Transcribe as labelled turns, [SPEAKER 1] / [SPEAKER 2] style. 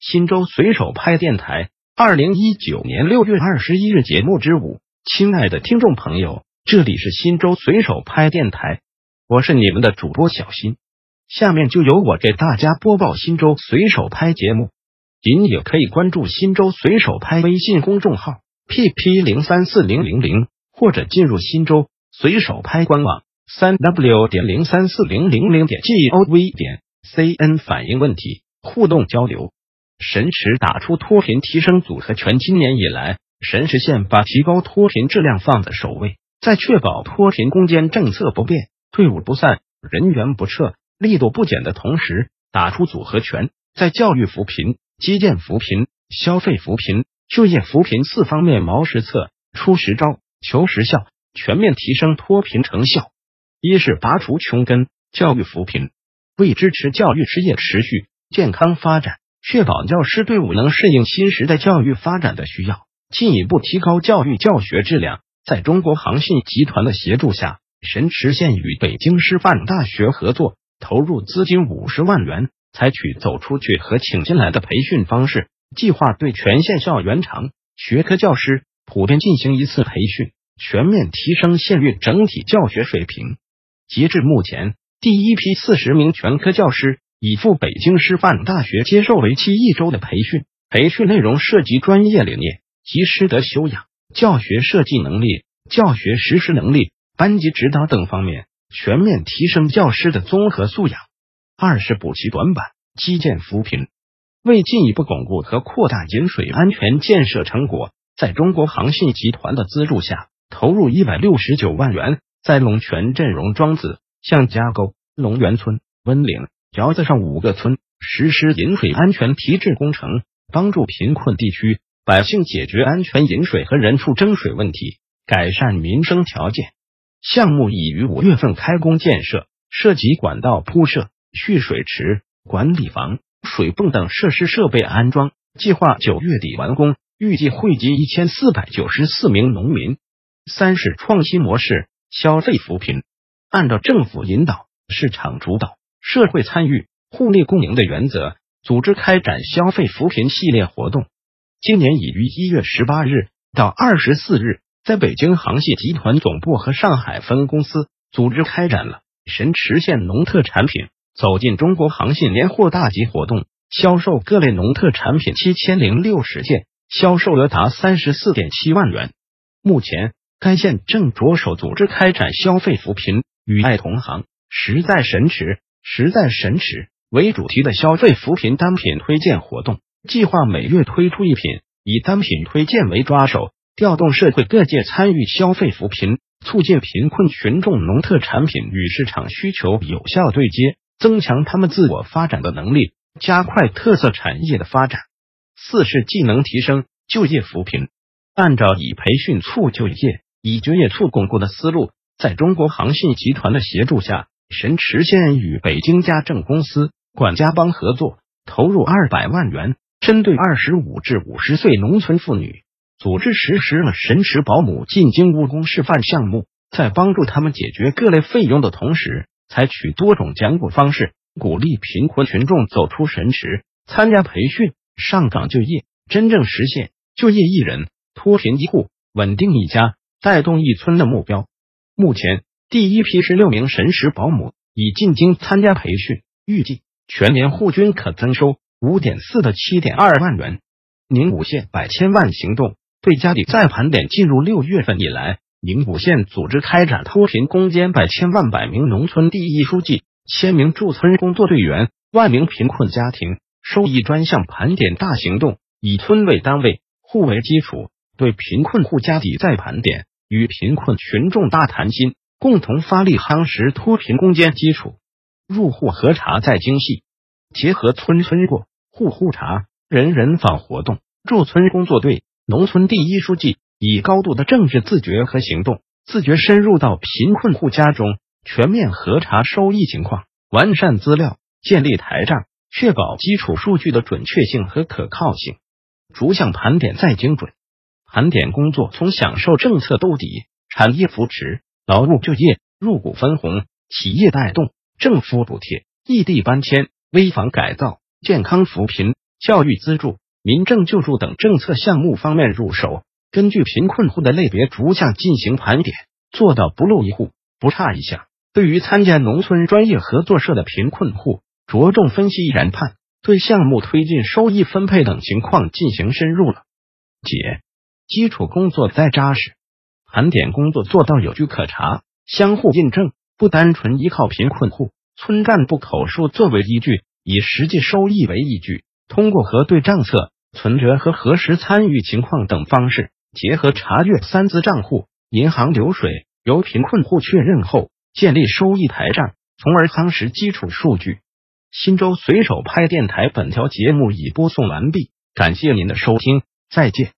[SPEAKER 1] 新州随手拍电台，二零一九年六月二十一日节目之五，亲爱的听众朋友，这里是新州随手拍电台，我是你们的主播小新，下面就由我给大家播报新州随手拍节目，您也可以关注新州随手拍微信公众号 pp 零三四零零零，或者进入新州随手拍官网三 w 点零三四零零零点 gov 点 cn 反映问题，互动交流。神池打出脱贫提升组合拳。今年以来，神池县把提高脱贫质量放在首位，在确保脱贫攻坚政策不变、队伍不散、人员不撤、力度不减的同时，打出组合拳，在教育扶贫、基建扶贫、消费扶贫、就业扶贫四方面谋实策、出实招、求实效，全面提升脱贫成效。一是拔除穷根，教育扶贫，为支持教育事业持续健康发展。确保教师队伍能适应新时代教育发展的需要，进一步提高教育教学质量。在中国航信集团的协助下，神池县与北京师范大学合作，投入资金五十万元，采取走出去和请进来的培训方式，计划对全县校园长学科教师普遍进行一次培训，全面提升县域整体教学水平。截至目前，第一批四十名全科教师。已赴北京师范大学接受为期一周的培训，培训内容涉及专业理念及师德修养、教学设计能力、教学实施能力、班级指导等方面，全面提升教师的综合素养。二是补齐短板，基建扶贫，为进一步巩固和扩大饮水安全建设成果，在中国航信集团的资助下，投入一百六十九万元，在龙泉镇荣庄子、向家沟、龙源村、温岭。窑子上五个村实施饮水安全提质工程，帮助贫困地区百姓解决安全饮水和人畜争水问题，改善民生条件。项目已于五月份开工建设，涉及管道铺设、蓄水池、管理房、水泵等设施设备安装，计划九月底完工，预计惠及一千四百九十四名农民。三是创新模式消费扶贫，按照政府引导、市场主导。社会参与、互利共赢的原则，组织开展消费扶贫系列活动。今年已于一月十八日到二十四日，在北京航信集团总部和上海分公司组织开展了神池县农特产品走进中国航信年货大集活动，销售各类农特产品七千零六十件，销售额达三十四点七万元。目前，该县正着手组织开展消费扶贫与爱同行，实在神池。实在神池为主题的消费扶贫单品推荐活动，计划每月推出一品，以单品推荐为抓手，调动社会各界参与消费扶贫，促进贫困群众农特产品与市场需求有效对接，增强他们自我发展的能力，加快特色产业的发展。四是技能提升、就业扶贫，按照以培训促就业、以就业促巩固的思路，在中国航信集团的协助下。神池县与北京家政公司、管家帮合作，投入二百万元，针对二十五至五十岁农村妇女，组织实施了神池保姆进京务工示范项目。在帮助他们解决各类费用的同时，采取多种奖补方式，鼓励贫困群众走出神池，参加培训、上岗就业，真正实现就业一人、脱贫一户、稳定一家、带动一村的目标。目前。第一批十六名神石保姆已进京参加培训，预计全年户均可增收五点四到七点二万元。宁武县百千万行动对家底再盘点，进入六月份以来，宁武县组织开展脱贫攻坚百千万百名农村第一书记、千名驻村工作队员、万名贫困家庭收益专项盘点大行动，以村为单位、户为基础，对贫困户家底再盘点，与贫困群众大谈心。共同发力夯实脱贫攻坚基础，入户核查再精细，结合村村过、户户查、人人访活动，驻村工作队、农村第一书记。以高度的政治自觉和行动。自觉，深入到贫困户家中，全面核查收益情况，完善资料，建立台账，确保基础数据的准确性和可靠性，逐项盘点再精准。盘点工作。从享受政策兜底、产业扶持。劳务就业、入股分红、企业带动、政府补贴、异地搬迁、危房改造、健康扶贫、教育资助、民政救助等政策项目方面入手，根据贫困户的类别逐项进行盘点，做到不漏一户、不差一项。对于参加农村专业合作社的贫困户，着重分析研判，对项目推进、收益分配等情况进行深入了解。基础工作再扎实，盘点工作做到有据可查、相互印证，不单纯依靠贫困户、村干部口述作为依据，以实际收益为依据，通过核对账册、存折和核实参与情况等方式，结合查阅三资账户、银行流水，由贫困户确认后。建立收益台账，从而夯实基础数据。新州随手拍电台本条节目已播送完毕，感谢您的收听，再见。